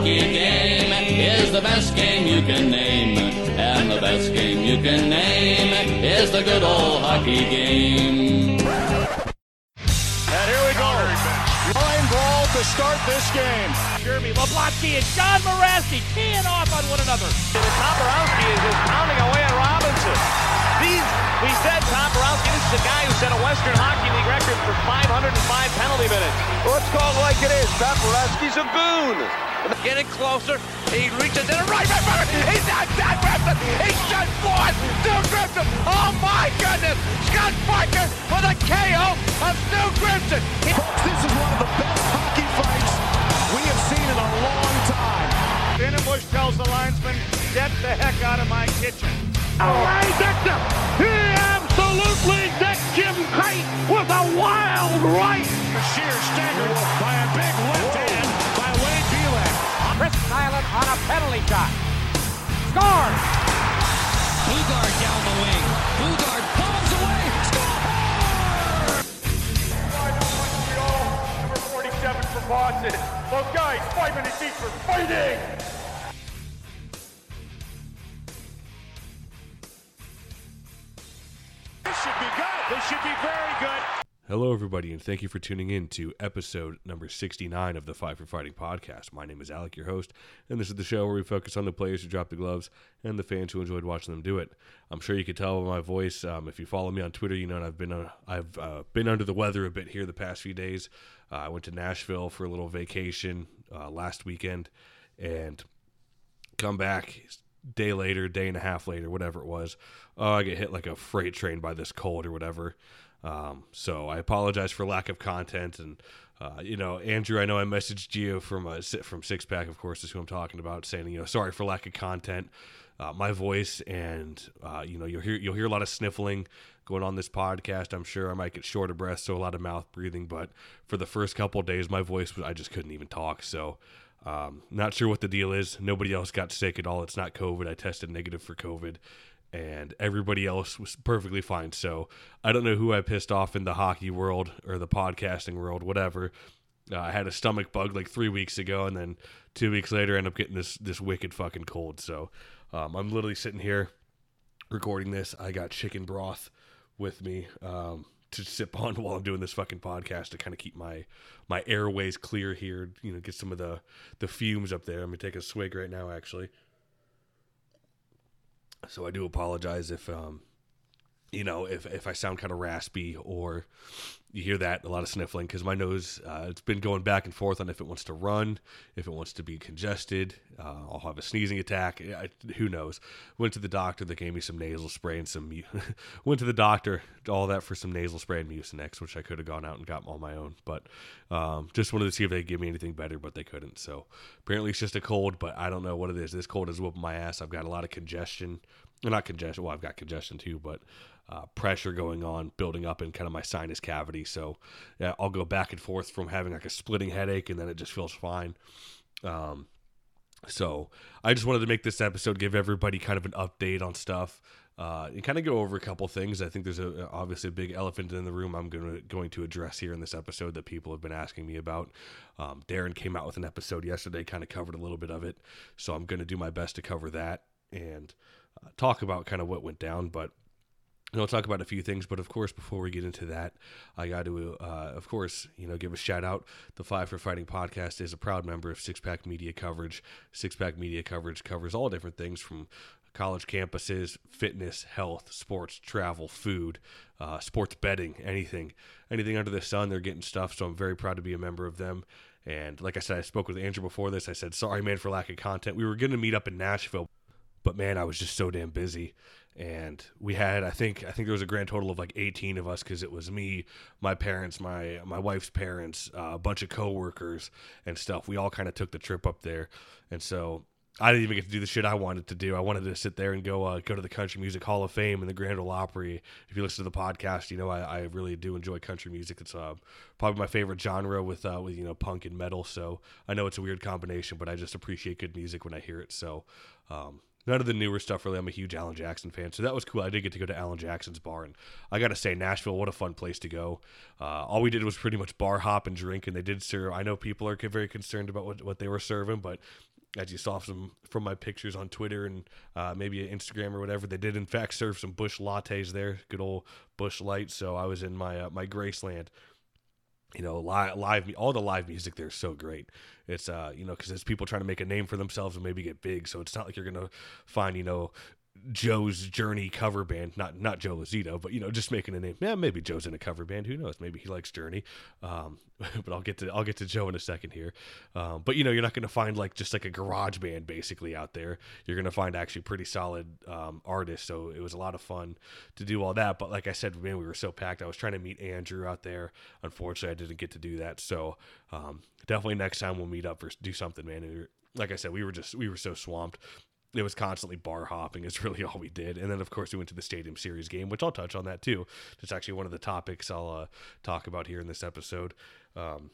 hockey game is the best game you can name. And the best game you can name is the good old hockey game. And here we go. Line brawl to start this game. Jeremy Leblotsky and John Moraski teeing off on one another. Toporowski is just pounding away at Robinson. These, we said Toporowski, this is the guy who set a Western Hockey League record for 505 penalty minutes. Let's call it like it is. Toporowski's a goon. Getting closer. He reaches in the right, right, right. He's not Scott Grimson. He's shot forward. Stu Grimson. Oh my goodness. Scott Parker with a KO of Stu Grimson. He- Folks, this is one of the best hockey fights we have seen in a long time. Bush tells the linesman, get the heck out of my kitchen. Away Victor! He absolutely decked Jim Kyte with a wild right! A sheer staggered by a big left hand by Wade Belak. Chris Nyland on a penalty shot. Scores! Bugard down the wing. Bugard bombs away. Score! Number 47 for Boston. Those guys, five minutes each for fighting! Hello, everybody, and thank you for tuning in to episode number 69 of the Five for Fighting podcast. My name is Alec, your host, and this is the show where we focus on the players who drop the gloves and the fans who enjoyed watching them do it. I'm sure you can tell by my voice. Um, if you follow me on Twitter, you know I've been uh, I've uh, been under the weather a bit here the past few days. Uh, I went to Nashville for a little vacation uh, last weekend, and come back day later, day and a half later, whatever it was. Oh, I get hit like a freight train by this cold or whatever. Um, so I apologize for lack of content. And, uh, you know, Andrew, I know I messaged you from Si- from Six Pack, of course, is who I'm talking about, saying, you know, sorry for lack of content. Uh, my voice and uh, you know you'll hear you'll hear a lot of sniffling going on this podcast. I'm sure I might get short of breath, so a lot of mouth breathing. But for the first couple days, my voice I just couldn't even talk. So um, not sure what the deal is. Nobody else got sick at all. It's not COVID. I tested negative for COVID, and everybody else was perfectly fine. So I don't know who I pissed off in the hockey world or the podcasting world, whatever. Uh, I had a stomach bug like three weeks ago, and then two weeks later, I end up getting this this wicked fucking cold. So um, I'm literally sitting here recording this. I got chicken broth with me um, to sip on while I'm doing this fucking podcast to kind of keep my my airways clear here. You know, get some of the the fumes up there. I'm gonna take a swig right now, actually. So I do apologize if um, you know, if if I sound kind of raspy or you hear that a lot of sniffling because my nose uh, it's been going back and forth on if it wants to run, if it wants to be congested. Uh, I'll have a sneezing attack. I, who knows? Went to the doctor. They gave me some nasal spray and some. went to the doctor. All that for some nasal spray and Mucinex, which I could have gone out and got on my own. But um, just wanted to see if they give me anything better, but they couldn't. So apparently it's just a cold, but I don't know what it is. This cold is whooping my ass. I've got a lot of congestion. Not congestion. Well, I've got congestion too, but uh, pressure going on, building up in kind of my sinus cavity. So yeah, I'll go back and forth from having like a splitting headache, and then it just feels fine. Um, so I just wanted to make this episode give everybody kind of an update on stuff. Uh, and kind of go over a couple things. I think there's a obviously a big elephant in the room. I'm going to going to address here in this episode that people have been asking me about. Um, Darren came out with an episode yesterday, kind of covered a little bit of it, so I'm going to do my best to cover that and uh, talk about kind of what went down. But and I'll talk about a few things, but of course, before we get into that, I got to, uh, of course, you know, give a shout out. The Five for Fighting podcast is a proud member of Six Pack Media Coverage. Six Pack Media Coverage covers all different things from college campuses, fitness, health, sports, travel, food, uh, sports betting, anything, anything under the sun. They're getting stuff, so I'm very proud to be a member of them. And like I said, I spoke with Andrew before this. I said, sorry, man, for lack of content. We were going to meet up in Nashville, but man, I was just so damn busy. And we had, I think, I think there was a grand total of like 18 of us because it was me, my parents, my my wife's parents, uh, a bunch of coworkers and stuff. We all kind of took the trip up there, and so I didn't even get to do the shit I wanted to do. I wanted to sit there and go uh, go to the Country Music Hall of Fame and the Grand Ole Opry. If you listen to the podcast, you know I, I really do enjoy country music. It's uh, probably my favorite genre with uh, with you know punk and metal. So I know it's a weird combination, but I just appreciate good music when I hear it. So um, none of the newer stuff really. I'm a huge Alan Jackson fan, so that was cool. I did get to go to Alan Jackson's bar, and I got to say, Nashville, what a fun place to go. Uh, all we did was pretty much bar hop and drink, and they did serve. I know people are very concerned about what, what they were serving, but as you saw some from my pictures on Twitter and uh, maybe Instagram or whatever, they did in fact serve some Busch lattes there, good old Busch Light. So I was in my uh, my Graceland you know live, live all the live music there is so great. It's uh you know because it's people trying to make a name for themselves and maybe get big. So it's not like you're gonna find you know Joe's Journey cover band, not not Joe Lazito, but you know, just making a name. Yeah, maybe Joe's in a cover band. Who knows? Maybe he likes Journey. Um, but I'll get to I'll get to Joe in a second here. Um, but you know, you're not going to find like just like a garage band basically out there. You're going to find actually pretty solid um, artists. So it was a lot of fun to do all that. But like I said, man, we were so packed. I was trying to meet Andrew out there. Unfortunately, I didn't get to do that. So um, definitely next time we'll meet up or do something, man. Like I said, we were just we were so swamped it was constantly bar hopping is really all we did and then of course we went to the stadium series game which i'll touch on that too it's actually one of the topics i'll uh, talk about here in this episode um,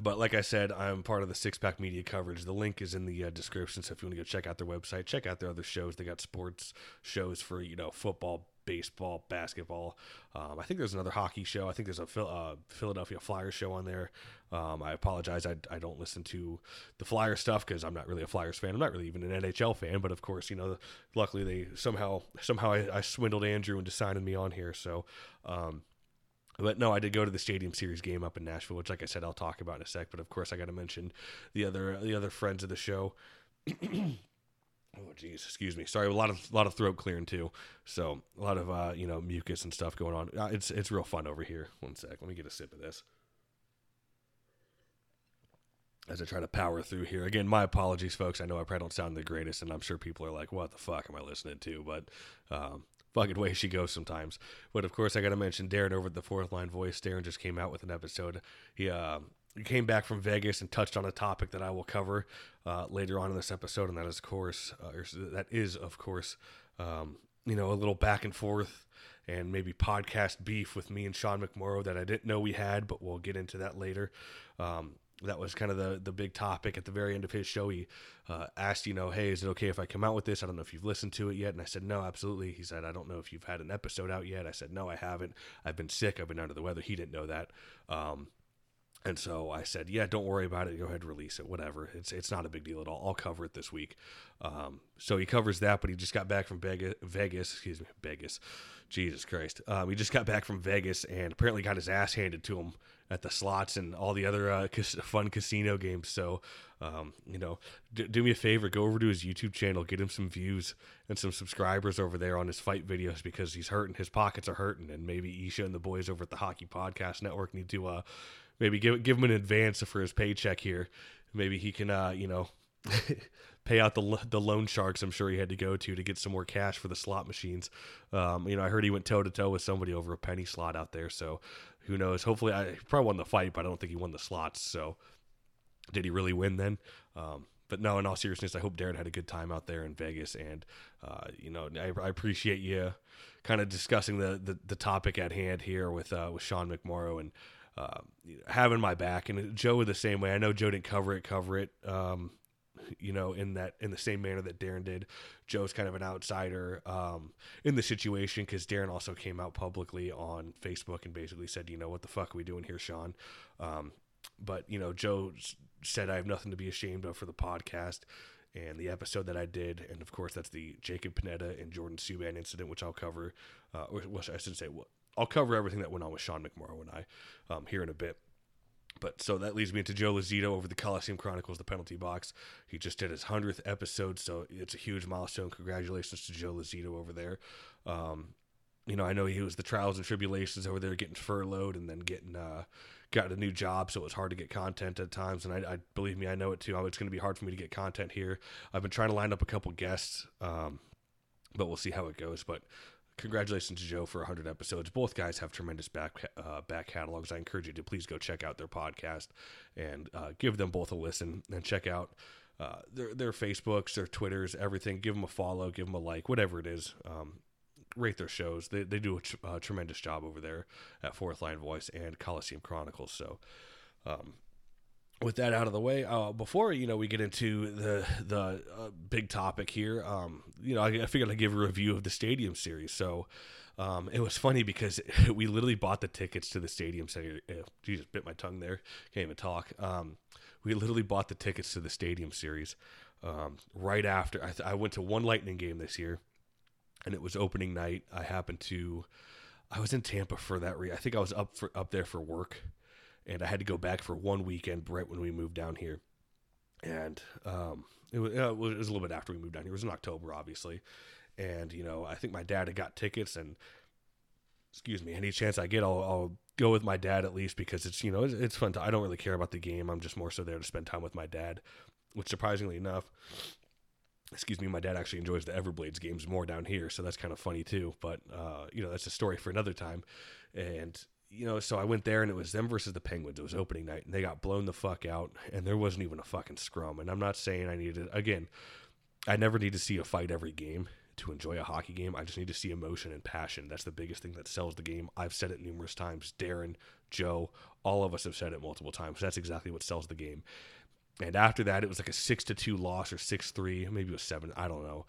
but like I said, I'm part of the Six Pack Media coverage. The link is in the uh, description, so if you want to go check out their website, check out their other shows. They got sports shows for you know football, baseball, basketball. Um, I think there's another hockey show. I think there's a uh, Philadelphia Flyers show on there. Um, I apologize. I, I don't listen to the Flyer stuff because I'm not really a Flyers fan. I'm not really even an NHL fan. But of course, you know, luckily they somehow somehow I, I swindled Andrew into signing me on here. So. Um, but no, I did go to the Stadium Series game up in Nashville, which, like I said, I'll talk about in a sec. But of course, I got to mention the other the other friends of the show. Oh geez, excuse me. Sorry, a lot of lot of throat clearing too. So a lot of uh, you know mucus and stuff going on. Uh, it's it's real fun over here. One sec, let me get a sip of this. As I try to power through here again, my apologies, folks. I know I probably don't sound the greatest, and I'm sure people are like, "What the fuck am I listening to?" But um, fucking way she goes sometimes. But of course, I got to mention Darren over at the fourth line voice. Darren just came out with an episode. He uh, came back from Vegas and touched on a topic that I will cover uh, later on in this episode, and that is, of course, uh, that is, of course, um, you know, a little back and forth and maybe podcast beef with me and Sean McMorrow that I didn't know we had, but we'll get into that later. Um, that was kind of the the big topic at the very end of his show. He uh, asked, you know, hey, is it okay if I come out with this? I don't know if you've listened to it yet. And I said, no, absolutely. He said, I don't know if you've had an episode out yet. I said, no, I haven't. I've been sick. I've been under the weather. He didn't know that. Um, and so I said, "Yeah, don't worry about it. Go ahead, release it. Whatever. It's it's not a big deal at all. I'll cover it this week." Um, so he covers that, but he just got back from Vegas. Vegas, excuse me, Vegas. Jesus Christ. Um, he just got back from Vegas and apparently got his ass handed to him at the slots and all the other uh, cas- fun casino games. So, um, you know, d- do me a favor, go over to his YouTube channel, get him some views and some subscribers over there on his fight videos because he's hurting. His pockets are hurting, and maybe Isha and the boys over at the Hockey Podcast Network need to uh, maybe give give him an advance for his paycheck here. Maybe he can, uh, you know. pay out the the loan sharks I'm sure he had to go to to get some more cash for the slot machines. Um, you know, I heard he went toe to toe with somebody over a penny slot out there. So who knows? Hopefully, I probably won the fight, but I don't think he won the slots. So, did he really win then? Um, but no, in all seriousness, I hope Darren had a good time out there in Vegas, and uh, you know, I, I, appreciate you kind of discussing the, the, the topic at hand here with uh, with Sean McMorrow and uh, having my back, and Joe the same way. I know Joe didn't cover it, cover it. Um, you know, in that in the same manner that Darren did. Joe's kind of an outsider um, in the situation because Darren also came out publicly on Facebook and basically said, you know, what the fuck are we doing here, Sean? Um, but you know, Joe said I have nothing to be ashamed of for the podcast and the episode that I did, and of course that's the Jacob Panetta and Jordan Subban incident, which I'll cover. Uh, or, which I should say, well, I'll cover everything that went on with Sean McMorrow and I um, here in a bit. But so that leads me into Joe Lazito over the Coliseum Chronicles, the penalty box. He just did his 100th episode, so it's a huge milestone. Congratulations to Joe Lazito over there. Um, you know, I know he was the trials and tribulations over there getting furloughed and then getting uh, got a new job, so it was hard to get content at times. And I, I believe me, I know it too. It's going to be hard for me to get content here. I've been trying to line up a couple guests, um, but we'll see how it goes. But congratulations to Joe for 100 episodes. Both guys have tremendous back uh, back catalogs. I encourage you to please go check out their podcast and uh, give them both a listen and check out uh, their their Facebooks, their Twitters, everything. Give them a follow, give them a like, whatever it is. Um, rate their shows. They they do a tr- tremendous job over there at Fourth Line Voice and Coliseum Chronicles. So. Um, with that out of the way, uh, before you know we get into the the uh, big topic here, um, you know I, I figured I'd give a review of the Stadium Series. So um, it was funny because we literally bought the tickets to the Stadium Series. Jesus, bit my tongue there. Can't even talk. Um, we literally bought the tickets to the Stadium Series um, right after I, th- I went to one Lightning game this year, and it was opening night. I happened to, I was in Tampa for that. Re- I think I was up for up there for work and I had to go back for one weekend right when we moved down here. And um, it, was, it was a little bit after we moved down here. It was in October, obviously. And, you know, I think my dad had got tickets and, excuse me, any chance I get, I'll, I'll go with my dad at least because it's, you know, it's, it's fun. To, I don't really care about the game. I'm just more so there to spend time with my dad, which surprisingly enough, excuse me, my dad actually enjoys the Everblades games more down here. So that's kind of funny too. But, uh, you know, that's a story for another time. And, you know, so I went there and it was them versus the Penguins. It was opening night and they got blown the fuck out and there wasn't even a fucking scrum. And I'm not saying I needed again, I never need to see a fight every game to enjoy a hockey game. I just need to see emotion and passion. That's the biggest thing that sells the game. I've said it numerous times. Darren, Joe, all of us have said it multiple times. That's exactly what sells the game. And after that, it was like a six to two loss or six three, maybe it was seven. I don't know,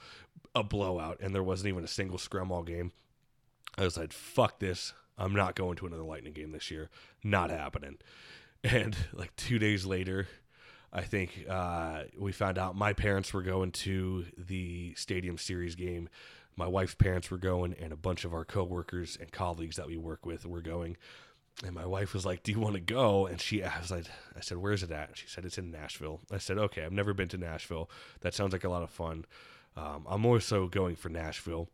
a blowout, and there wasn't even a single scrum all game. I was like, "Fuck this! I'm not going to another Lightning game this year. Not happening. And like two days later, I think uh, we found out my parents were going to the Stadium Series game. My wife's parents were going, and a bunch of our coworkers and colleagues that we work with were going. And my wife was like, "Do you want to go?" And she, I was like, "I said, where's it at?" She said, "It's in Nashville." I said, "Okay, I've never been to Nashville. That sounds like a lot of fun. Um, I'm more so going for Nashville.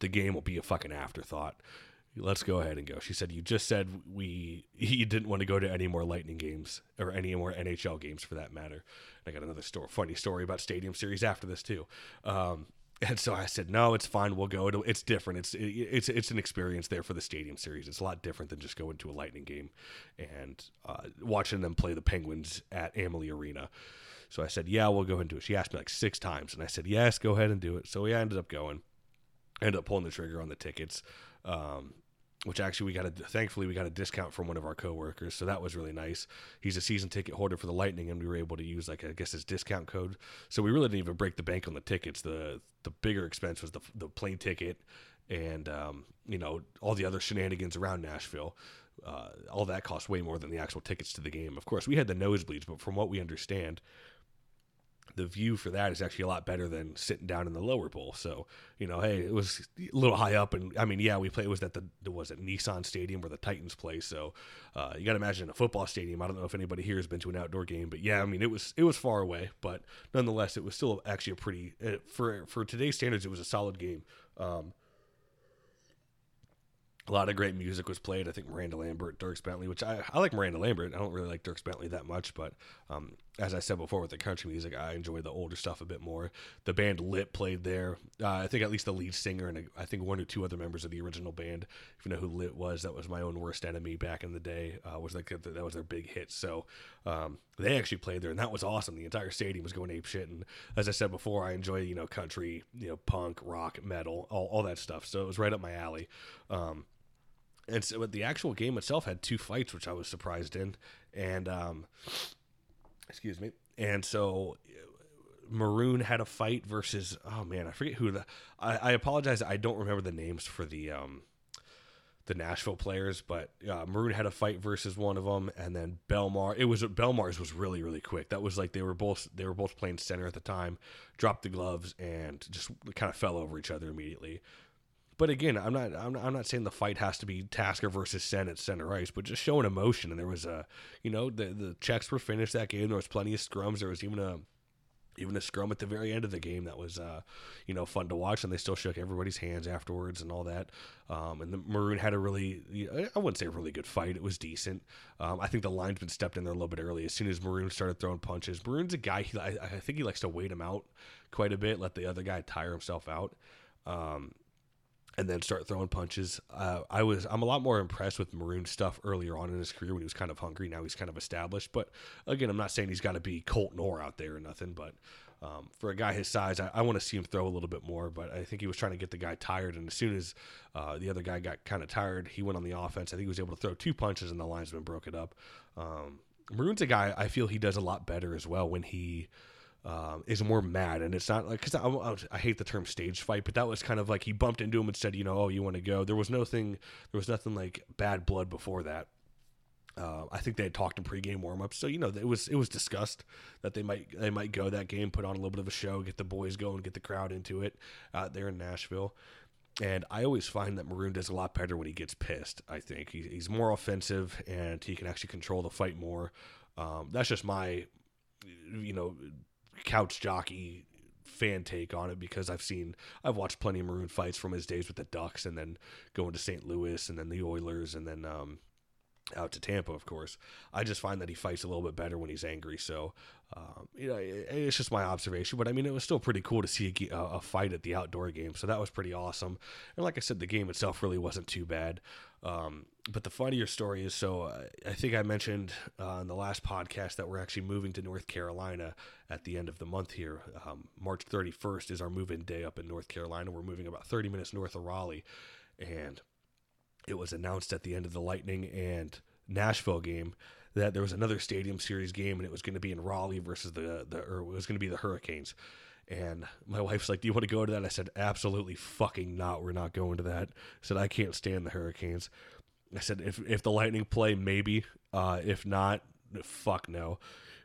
The game will be a fucking afterthought." Let's go ahead and go. She said, "You just said we he didn't want to go to any more Lightning games or any more NHL games for that matter." And I got another story, funny story about Stadium Series after this too. Um, and so I said, "No, it's fine. We'll go. It'll, it's different. It's it, it's it's an experience there for the Stadium Series. It's a lot different than just going to a Lightning game and uh, watching them play the Penguins at Amalie Arena." So I said, "Yeah, we'll go and do it." She asked me like six times, and I said, "Yes, go ahead and do it." So we ended up going. ended up pulling the trigger on the tickets. Um, which actually we got a thankfully we got a discount from one of our coworkers, so that was really nice. He's a season ticket holder for the Lightning, and we were able to use like I guess his discount code. So we really didn't even break the bank on the tickets. the The bigger expense was the the plane ticket, and um, you know all the other shenanigans around Nashville. Uh, all that cost way more than the actual tickets to the game. Of course, we had the nosebleeds, but from what we understand, the view for that is actually a lot better than sitting down in the lower bowl. So, you know, hey, it was a little high up, and I mean, yeah, we played. It was at the was it Nissan Stadium where the Titans play. So, uh, you got to imagine a football stadium. I don't know if anybody here has been to an outdoor game, but yeah, I mean, it was it was far away, but nonetheless, it was still actually a pretty uh, for for today's standards, it was a solid game. Um, a lot of great music was played. I think Miranda Lambert, Dierks Bentley, which I, I like Miranda Lambert. I don't really like Dierks Bentley that much, but um, as I said before with the country music, I enjoy the older stuff a bit more. The band Lit played there. Uh, I think at least the lead singer and I think one or two other members of the original band. If you know who Lit was, that was my own worst enemy back in the day. Uh, was like that was their big hit. So um, they actually played there, and that was awesome. The entire stadium was going ape shit. And as I said before, I enjoy you know country, you know punk, rock, metal, all, all that stuff. So it was right up my alley. Um, and so but the actual game itself had two fights, which I was surprised in, and um, excuse me, and so Maroon had a fight versus oh man, I forget who the. I, I apologize, I don't remember the names for the um, the Nashville players, but uh, Maroon had a fight versus one of them, and then Bellemare. It was Bellemare's was really really quick. That was like they were both they were both playing center at the time, dropped the gloves and just kind of fell over each other immediately. But again, I'm not, I'm not I'm not saying the fight has to be Tasker versus Sen at center ice, but just showing emotion. And there was a, you know, the the checks were finished that game. There was plenty of scrums. There was even a even a scrum at the very end of the game that was uh, you know fun to watch and they still shook everybody's hands afterwards and all that um, and the maroon had a really i wouldn't say a really good fight it was decent um, i think the linesman stepped in there a little bit early as soon as maroon started throwing punches maroon's a guy he, I, I think he likes to wait him out quite a bit let the other guy tire himself out um, and then start throwing punches. Uh, I was I'm a lot more impressed with Maroon stuff earlier on in his career when he was kind of hungry. Now he's kind of established. But again, I'm not saying he's got to be Colton Orr out there or nothing. But um, for a guy his size, I, I want to see him throw a little bit more. But I think he was trying to get the guy tired. And as soon as uh, the other guy got kind of tired, he went on the offense. I think he was able to throw two punches, and the linesman broke it up. Um, Maroon's a guy I feel he does a lot better as well when he um, is more mad, and it's not like because I, I, hate the term stage fight, but that was kind of like he bumped into him and said, you know, oh, you want to go. There was nothing, there was nothing like bad blood before that. Uh, I think they had talked in pregame warmups, so you know it was it was discussed that they might they might go that game, put on a little bit of a show, get the boys going, get the crowd into it out there in Nashville. And I always find that Maroon does a lot better when he gets pissed. I think he, he's more offensive and he can actually control the fight more. Um, that's just my, you know, couch jockey fan take on it because I've seen I've watched plenty of Maroon fights from his days with the Ducks and then going to St. Louis and then the Oilers and then um, out to Tampa, of course. I just find that he fights a little bit better when he's angry. So, um, you know, it, it's just my observation. But I mean, it was still pretty cool to see a, a, fight at the outdoor game. So that was pretty awesome. And like I said, the game itself really wasn't too bad. Um, but the funnier story is so uh, I think I mentioned uh, in the last podcast that we're actually moving to North Carolina at the end of the month here. Um, March 31st is our move in day up in North Carolina. We're moving about 30 minutes north of Raleigh. And it was announced at the end of the Lightning and Nashville game that there was another Stadium Series game and it was going to be in Raleigh versus the the or it was going to be the Hurricanes. And my wife's like, "Do you want to go to that?" I said, "Absolutely fucking not. We're not going to that." I said, "I can't stand the Hurricanes." I said, "If if the Lightning play, maybe. Uh, if not, fuck no."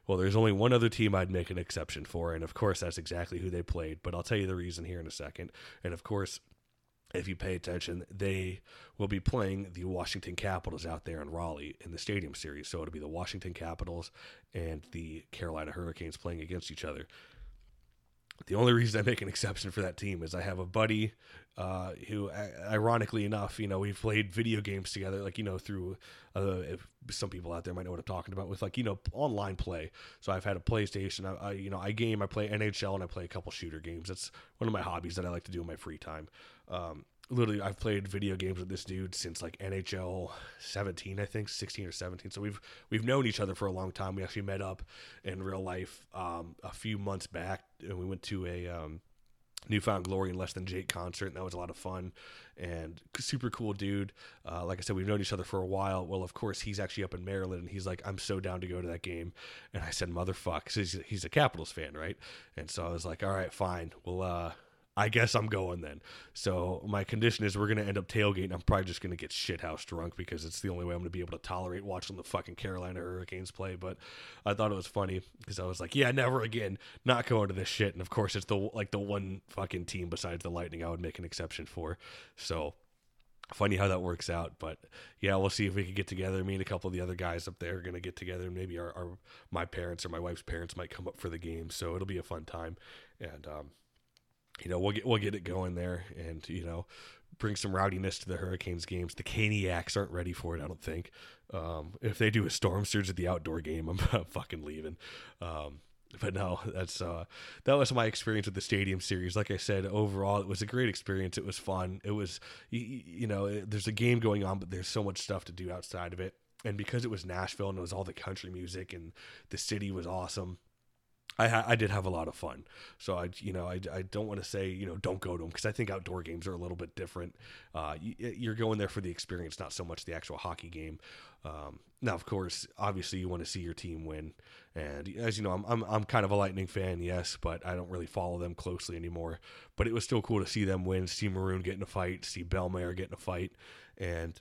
Well, there's only one other team I'd make an exception for, and of course that's exactly who they played. But I'll tell you the reason here in a second. And of course, if you pay attention, they will be playing the Washington Capitals out there in Raleigh in the Stadium Series. So it'll be the Washington Capitals and the Carolina Hurricanes playing against each other. The only reason I make an exception for that team is I have a buddy uh, who, ironically enough, you know, we've played video games together, like, you know, through uh, some people out there might know what I'm talking about with like, you know, online play. So I've had a PlayStation, I, I, you know, I game, I play NHL and I play a couple shooter games. That's one of my hobbies that I like to do in my free time. Um, literally I've played video games with this dude since like NHL 17 I think 16 or 17 so we've we've known each other for a long time. We actually met up in real life um, a few months back and we went to a um, New Found Glory and Less Than Jake concert and that was a lot of fun and super cool dude. Uh, like I said we've known each other for a while. Well of course he's actually up in Maryland and he's like I'm so down to go to that game. And I said motherfuck. He's, he's a Capitals fan right? And so I was like all right fine. We'll uh I guess I'm going then. So my condition is we're gonna end up tailgating. I'm probably just gonna get shithouse drunk because it's the only way I'm gonna be able to tolerate watching the fucking Carolina Hurricanes play. But I thought it was funny because I was like, yeah, never again, not going to this shit. And of course, it's the like the one fucking team besides the Lightning I would make an exception for. So funny how that works out. But yeah, we'll see if we can get together. Me and a couple of the other guys up there are gonna get together. Maybe our, our my parents or my wife's parents might come up for the game. So it'll be a fun time. And um, you know, we'll get we'll get it going there, and you know, bring some rowdiness to the Hurricanes games. The Caniacs aren't ready for it, I don't think. Um, if they do a storm surge at the outdoor game, I'm, fucking leaving. Um, but no, that's uh, that was my experience with the Stadium Series. Like I said, overall, it was a great experience. It was fun. It was, you, you know, there's a game going on, but there's so much stuff to do outside of it. And because it was Nashville and it was all the country music and the city was awesome, I ha- I did have a lot of fun. So I you know I, I don't want to say you know don't go to them because I think outdoor games are a little bit different. Uh, you, are going there for the experience, not so much the actual hockey game. Um, now, of course, obviously you want to see your team win, and as you know, I'm, I'm I'm kind of a Lightning fan, yes, but I don't really follow them closely anymore. But it was still cool to see them win, see Maroon get in a fight, see Bellemare get in a fight, and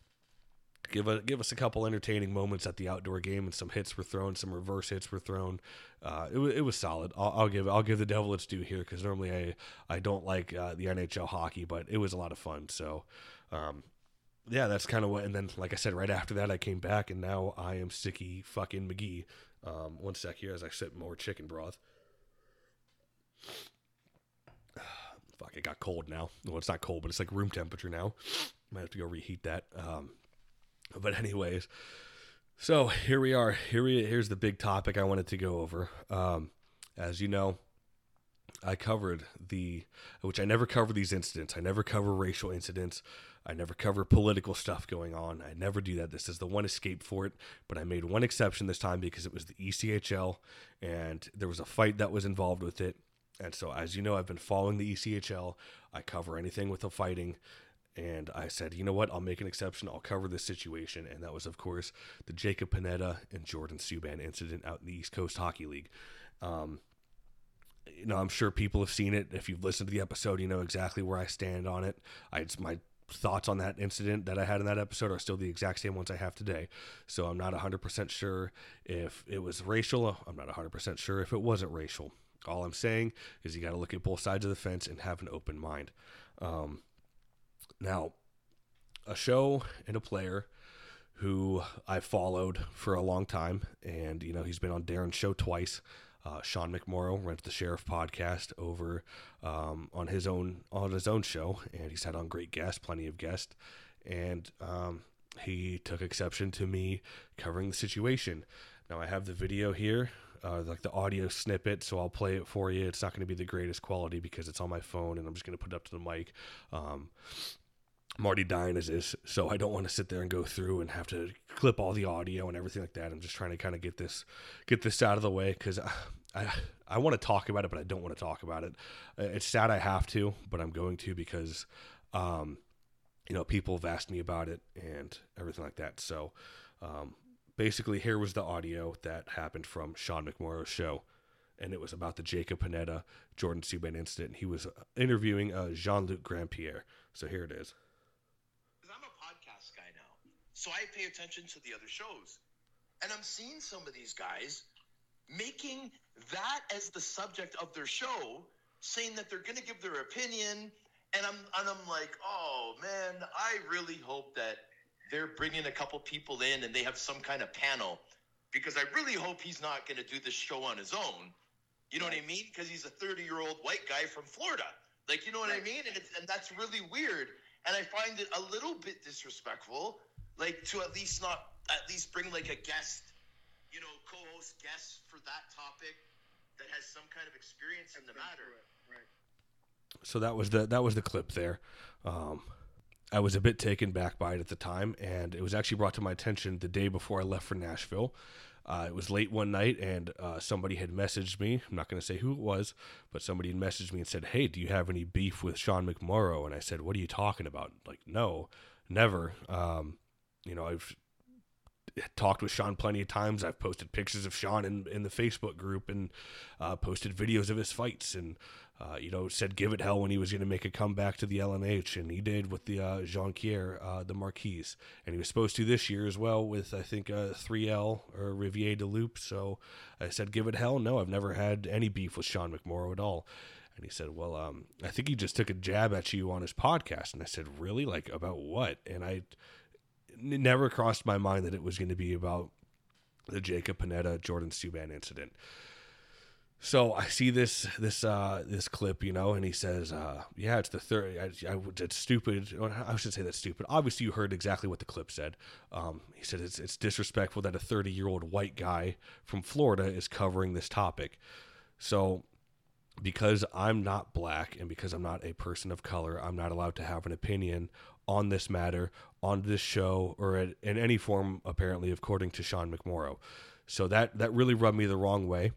give a, give us a couple entertaining moments at the outdoor game, and some hits were thrown, some reverse hits were thrown. Uh, it, it was solid. I'll, I'll, give I'll give the devil its due here because normally I I don't like uh, the NHL hockey, but it was a lot of fun. So. Um, yeah, that's kind of what. And then, like I said, right after that, I came back, and now I am sicky fucking McGee. Um, one sec here as I sip more chicken broth. Fuck, it got cold now. Well, it's not cold, but it's like room temperature now. Might have to go reheat that. Um, but anyways, so here we are. Here we here's the big topic I wanted to go over. Um, as you know, I covered the which I never cover these incidents. I never cover racial incidents. I never cover political stuff going on. I never do that. This is the one escape for it. But I made one exception this time because it was the ECHL and there was a fight that was involved with it. And so, as you know, I've been following the ECHL. I cover anything with the fighting and I said, you know what, I'll make an exception. I'll cover this situation, and that was, of course, the Jacob Panetta and Jordan Subban incident out in the East Coast Hockey League. Um, you know, I'm sure people have seen it. If you've listened to the episode, you know exactly where I stand on it. I, it's my thoughts on that incident that I had in that episode are still the exact same ones I have today. So I'm not 100% sure if it was racial. I'm not 100% sure if it wasn't racial. All I'm saying is you got to look at both sides of the fence and have an open mind. Um, now, a show and a player who I followed for a long time, and you know he's been on Darren's show twice. Uh, Sean McMorrow runs the Sheriff podcast over um, on his own on his own show, and he's had on great guests, plenty of guests, and um, he took exception to me covering the situation. Now I have the video here, uh, like the audio snippet, so I'll play it for you. It's not going to be the greatest quality because it's on my phone, and I'm just going to put it up to the mic. Um, I'm already dying as is, so I don't want to sit there and go through and have to clip all the audio and everything like that. I'm just trying to kind of get this get this out of the way because I, I, I want to talk about it, but I don't want to talk about it. Uh, it's sad I have to, but I'm going to because, um, you know, people have asked me about it and everything like that. So, um, basically, here was the audio that happened from Sean McMorrow's show and it was about the Jacob Panetta Jordan Subban incident. He was interviewing uh, Jean Luc Grandpierre. So here it is. So I pay attention to the other shows. And I'm seeing some of these guys making that as the subject of their show, saying that they're going to give their opinion. And I'm, and I'm like, oh man, I really hope that they're bringing a couple people in and they have some kind of panel because I really hope he's not going to do this show on his own. You know right. what I mean? Because he's a 30 year old white guy from Florida. Like, you know what right. I mean? And, it's, and that's really weird. And I find it a little bit disrespectful like to at least not at least bring like a guest, you know, co-host guest for that topic that has some kind of experience in the matter. Right. So that was the that was the clip there. Um, I was a bit taken back by it at the time, and it was actually brought to my attention the day before I left for Nashville. Uh, it was late one night, and uh, somebody had messaged me. I'm not going to say who it was, but somebody had messaged me and said, "Hey, do you have any beef with Sean McMorrow?" And I said, "What are you talking about?" Like, no, never. Um, you know, I've talked with Sean plenty of times. I've posted pictures of Sean in, in the Facebook group and uh, posted videos of his fights and, uh, you know, said give it hell when he was going to make a comeback to the LNH. And he did with the uh, Jean Pierre, uh, the Marquise. And he was supposed to this year as well with, I think, uh, 3L or Rivière-du-Loup. So I said, give it hell. No, I've never had any beef with Sean McMorrow at all. And he said, Well, um, I think he just took a jab at you on his podcast. And I said, Really? Like, about what? And I it never crossed my mind that it was going to be about the Jacob Panetta Jordan Subban incident. So I see this this uh, this clip, you know, and he says, uh, "Yeah, it's the third. I, I, it's stupid. I should say that's stupid. Obviously, you heard exactly what the clip said. Um, he said it's it's disrespectful that a 30 year old white guy from Florida is covering this topic. So, because I'm not black and because I'm not a person of color, I'm not allowed to have an opinion on this matter on this show or at, in any form apparently according to Sean McMorrow. So that that really rubbed me the wrong way.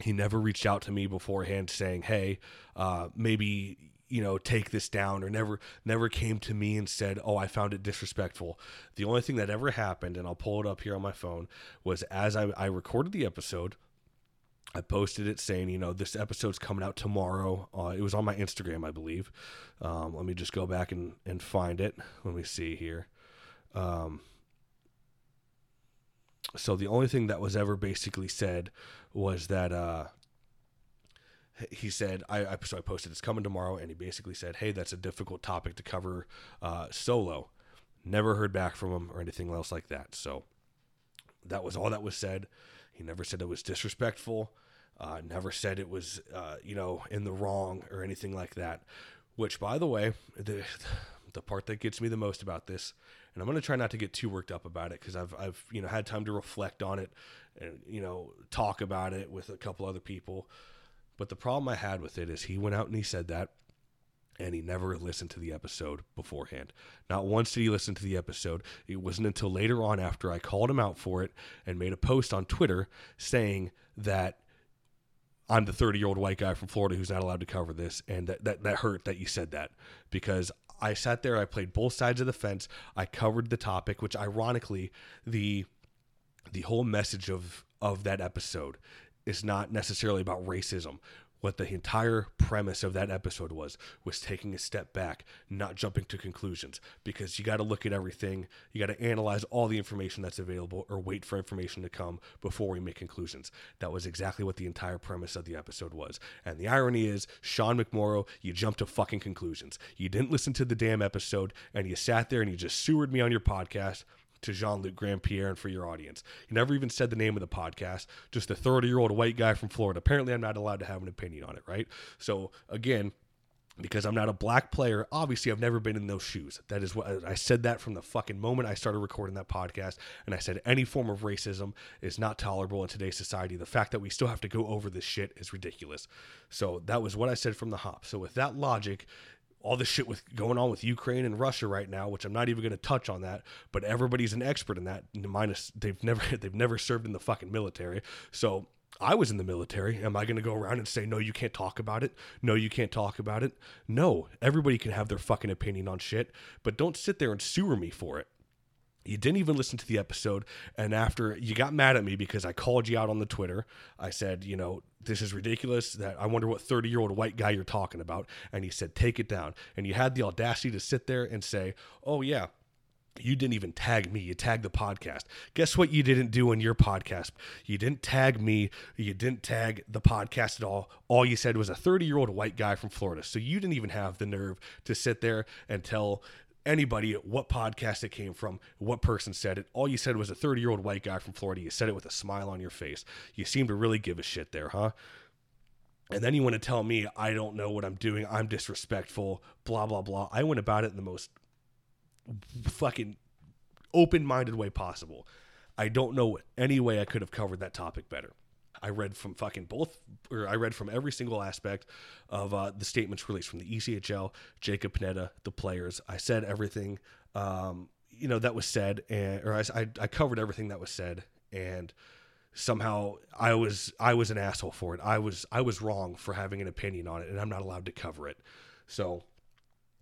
He never reached out to me beforehand saying, "Hey, uh, maybe you know take this down," or never never came to me and said, "Oh, I found it disrespectful." The only thing that ever happened, and I'll pull it up here on my phone, was as I, I recorded the episode. I posted it saying, you know, this episode's coming out tomorrow. Uh, it was on my Instagram, I believe. Um, let me just go back and, and find it. Let me see here. Um, so the only thing that was ever basically said was that uh, he said, I, I, so I posted it's coming tomorrow, and he basically said, hey, that's a difficult topic to cover uh, solo. Never heard back from him or anything else like that. So that was all that was said. He never said it was disrespectful. Uh, never said it was, uh, you know, in the wrong or anything like that. Which, by the way, the the part that gets me the most about this, and I'm going to try not to get too worked up about it because I've I've you know had time to reflect on it, and you know talk about it with a couple other people. But the problem I had with it is he went out and he said that, and he never listened to the episode beforehand. Not once did he listen to the episode. It wasn't until later on after I called him out for it and made a post on Twitter saying that I'm the 30 year old white guy from Florida who's not allowed to cover this, and that, that that hurt that you said that because I sat there, I played both sides of the fence, I covered the topic, which ironically, the the whole message of of that episode is not necessarily about racism. What the entire premise of that episode was was taking a step back, not jumping to conclusions, because you got to look at everything. You got to analyze all the information that's available, or wait for information to come before we make conclusions. That was exactly what the entire premise of the episode was. And the irony is, Sean McMorrow, you jumped to fucking conclusions. You didn't listen to the damn episode, and you sat there and you just sewered me on your podcast to Jean Luc Grand Pierre and for your audience. He never even said the name of the podcast, just a 30 year old white guy from Florida. Apparently, I'm not allowed to have an opinion on it, right? So, again, because I'm not a black player, obviously I've never been in those shoes. That is what I said that from the fucking moment I started recording that podcast. And I said any form of racism is not tolerable in today's society. The fact that we still have to go over this shit is ridiculous. So that was what I said from the hop. So with that logic, all the shit with going on with Ukraine and Russia right now, which I'm not even going to touch on that, but everybody's an expert in that. Minus they've never they've never served in the fucking military. So I was in the military. Am I going to go around and say no? You can't talk about it. No, you can't talk about it. No, everybody can have their fucking opinion on shit, but don't sit there and sewer me for it. You didn't even listen to the episode. And after you got mad at me because I called you out on the Twitter, I said, you know, this is ridiculous. That I wonder what 30 year old white guy you're talking about. And he said, take it down. And you had the audacity to sit there and say, oh, yeah, you didn't even tag me. You tagged the podcast. Guess what you didn't do in your podcast? You didn't tag me. You didn't tag the podcast at all. All you said was a 30 year old white guy from Florida. So you didn't even have the nerve to sit there and tell anybody what podcast it came from, what person said it. All you said was a 30 year old white guy from Florida. You said it with a smile on your face. You seem to really give a shit there, huh? And then you want to tell me I don't know what I'm doing. I'm disrespectful, blah, blah, blah. I went about it in the most fucking open minded way possible. I don't know any way I could have covered that topic better. I read from fucking both, or I read from every single aspect of uh, the statements released from the ECHL, Jacob Panetta, the players. I said everything, um, you know, that was said, and or I, I covered everything that was said, and somehow I was I was an asshole for it. I was I was wrong for having an opinion on it, and I'm not allowed to cover it. So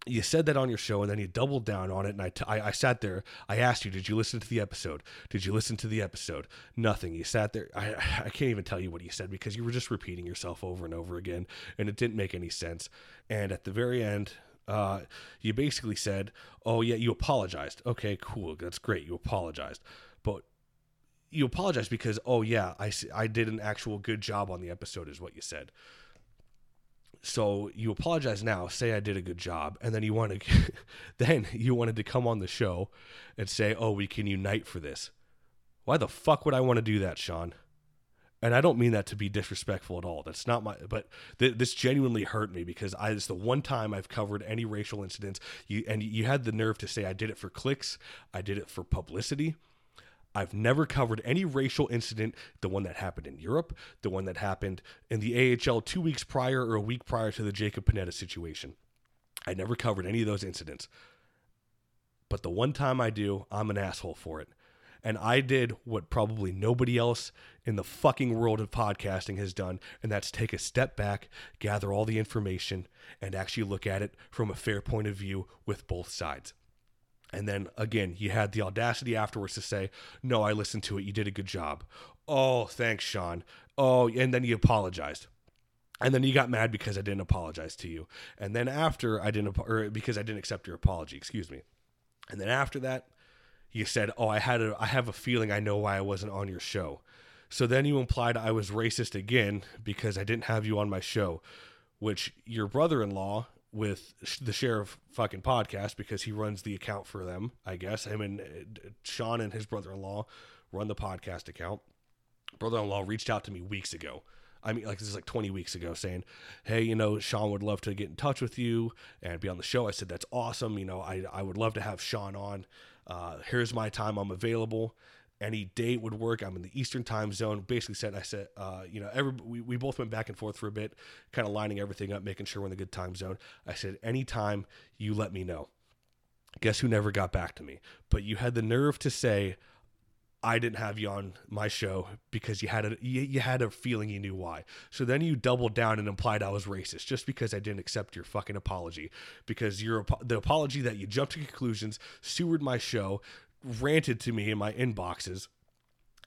you said that on your show and then you doubled down on it and I, t- I, I sat there i asked you did you listen to the episode? Did you listen to the episode? Nothing. You sat there I, I can't even tell you what you said because you were just repeating yourself over and over again and it didn't make any sense. And at the very end uh, you basically said oh yeah you apologized. Okay cool that's great you apologized. But you apologized because oh yeah I, I did an actual good job on the episode is what you said so you apologize now, say I did a good job, and then you want to, then you wanted to come on the show and say, "Oh, we can unite for this." Why the fuck would I want to do that, Sean? And I don't mean that to be disrespectful at all. That's not my. But th- this genuinely hurt me because I. It's the one time I've covered any racial incidents. You and you had the nerve to say I did it for clicks. I did it for publicity. I've never covered any racial incident, the one that happened in Europe, the one that happened in the AHL two weeks prior or a week prior to the Jacob Panetta situation. I never covered any of those incidents. But the one time I do, I'm an asshole for it. And I did what probably nobody else in the fucking world of podcasting has done, and that's take a step back, gather all the information, and actually look at it from a fair point of view with both sides. And then again, you had the audacity afterwards to say, No, I listened to it. You did a good job. Oh, thanks, Sean. Oh, and then you apologized. And then you got mad because I didn't apologize to you. And then after I didn't, or because I didn't accept your apology, excuse me. And then after that, you said, "Oh, I had a, I have a feeling I know why I wasn't on your show." So then you implied I was racist again because I didn't have you on my show, which your brother-in-law with the sheriff fucking podcast because he runs the account for them. I guess him and uh, Sean and his brother-in-law run the podcast account. Brother-in-law reached out to me weeks ago. I mean, like this is like 20 weeks ago, saying, "Hey, you know, Sean would love to get in touch with you and be on the show." I said, "That's awesome. You know, I I would love to have Sean on. Uh, here's my time. I'm available." Any date would work. I'm in the Eastern time zone. Basically said, I said, uh, you know, every, we, we both went back and forth for a bit, kind of lining everything up, making sure we're in the good time zone. I said, anytime you let me know. Guess who never got back to me? But you had the nerve to say, I didn't have you on my show because you had a you, you had a feeling you knew why. So then you doubled down and implied I was racist just because I didn't accept your fucking apology because your the apology that you jumped to conclusions, sewered my show, ranted to me in my inboxes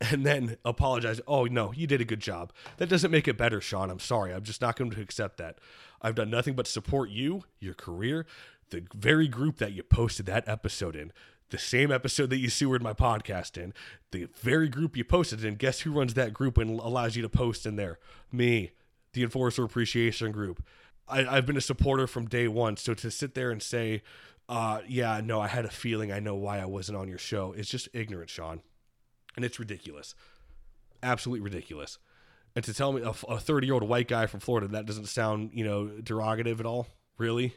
and then apologize. Oh no, you did a good job. That doesn't make it better, Sean. I'm sorry. I'm just not going to accept that. I've done nothing but support you, your career, the very group that you posted that episode in, the same episode that you sewered my podcast in, the very group you posted in. Guess who runs that group and allows you to post in there? Me, the Enforcer Appreciation Group. I, have been a supporter from day one. So to sit there and say, uh, yeah, no, I had a feeling I know why I wasn't on your show, It's just ignorant, Sean and it's ridiculous, absolutely ridiculous. And to tell me a 30 year old white guy from Florida that doesn't sound you know derogative at all, really.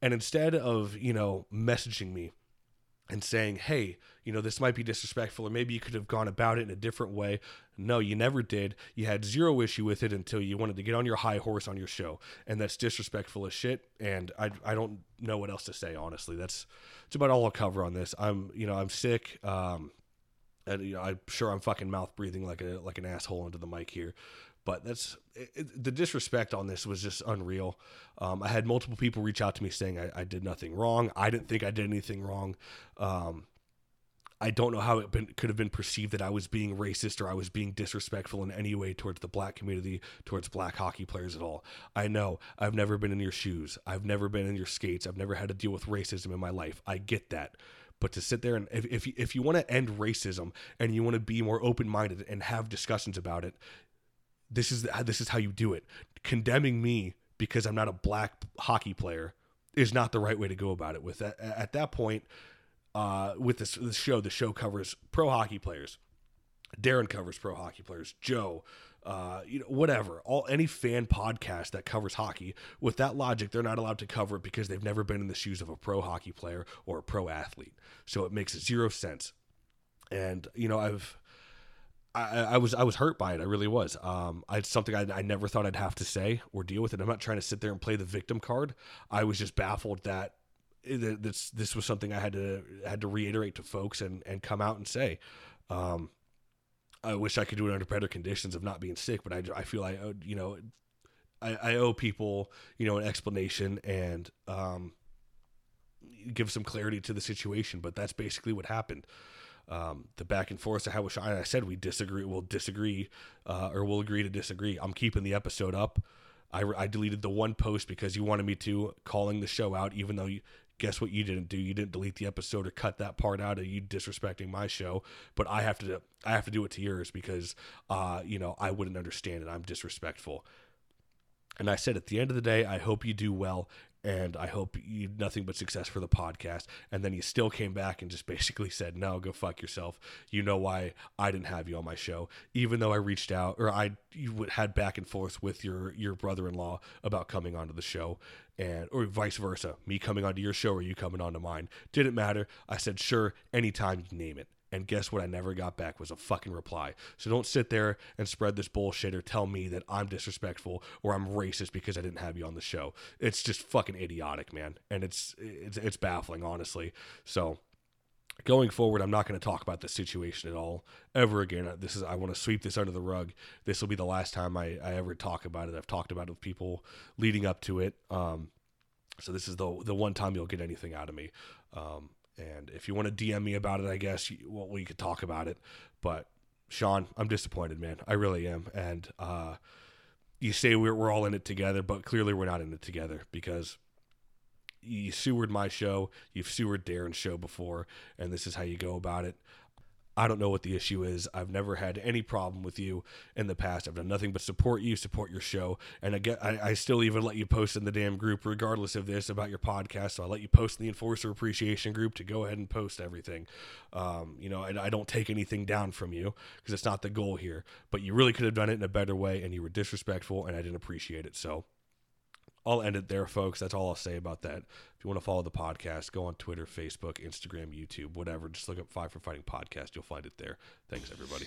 And instead of you know messaging me and saying, hey, you know, this might be disrespectful, or maybe you could have gone about it in a different way. No, you never did. You had zero issue with it until you wanted to get on your high horse on your show. And that's disrespectful as shit. And I, I don't know what else to say, honestly. That's, that's about all I'll cover on this. I'm, you know, I'm sick. Um, and you know, I'm sure I'm fucking mouth breathing like a like an asshole into the mic here, but that's it, the disrespect on this was just unreal. Um, I had multiple people reach out to me saying I, I, did nothing wrong. I didn't think I did anything wrong. Um, I don't know how it been, could have been perceived that I was being racist or I was being disrespectful in any way towards the black community, towards black hockey players at all. I know I've never been in your shoes. I've never been in your skates. I've never had to deal with racism in my life. I get that. But to sit there and if if, if you want to end racism and you want to be more open minded and have discussions about it, this is this is how you do it. Condemning me because I'm not a black hockey player is not the right way to go about it. With that, at that point, uh, with this, this show, the show covers pro hockey players. Darren covers pro hockey players. Joe, uh, you know, whatever. All any fan podcast that covers hockey, with that logic, they're not allowed to cover it because they've never been in the shoes of a pro hockey player or a pro athlete. So it makes zero sense. And you know, I've I, I, was I was hurt by it. I really was. Um, I, it's something I, I, never thought I'd have to say or deal with it. I'm not trying to sit there and play the victim card. I was just baffled that this this was something I had to had to reiterate to folks and and come out and say. Um, I wish I could do it under better conditions of not being sick, but I, I feel I you know I, I owe people you know an explanation and um, give some clarity to the situation. But that's basically what happened. Um, the back and forth. I wish I, I said we disagree. We'll disagree, uh, or we'll agree to disagree. I'm keeping the episode up. I, I deleted the one post because you wanted me to, calling the show out, even though you, guess what you didn't do you didn't delete the episode or cut that part out of you disrespecting my show but i have to i have to do it to yours because uh you know i wouldn't understand it i'm disrespectful and i said at the end of the day i hope you do well and I hope you nothing but success for the podcast. And then you still came back and just basically said, "No, go fuck yourself." You know why I didn't have you on my show, even though I reached out or I you had back and forth with your your brother-in-law about coming onto the show, and or vice versa, me coming onto your show or you coming onto mine. Didn't matter. I said, "Sure, anytime you name it." And guess what? I never got back was a fucking reply. So don't sit there and spread this bullshit or tell me that I'm disrespectful or I'm racist because I didn't have you on the show. It's just fucking idiotic, man. And it's it's it's baffling, honestly. So going forward, I'm not going to talk about this situation at all ever again. This is I want to sweep this under the rug. This will be the last time I, I ever talk about it. I've talked about it with people leading up to it. Um, so this is the the one time you'll get anything out of me. Um, and if you want to DM me about it, I guess well, we could talk about it. But Sean, I'm disappointed, man. I really am. And uh, you say we're we're all in it together, but clearly we're not in it together because you sewered my show, you've sewered Darren's show before, and this is how you go about it. I don't know what the issue is. I've never had any problem with you in the past. I've done nothing but support you, support your show, and I get I, I still even let you post in the damn group, regardless of this about your podcast. So I let you post in the Enforcer Appreciation group to go ahead and post everything. Um, you know, I don't take anything down from you because it's not the goal here. But you really could have done it in a better way, and you were disrespectful, and I didn't appreciate it. So I'll end it there, folks. That's all I'll say about that. If you want to follow the podcast, go on Twitter, Facebook, Instagram, YouTube, whatever. Just look up Five for Fighting Podcast. You'll find it there. Thanks, everybody.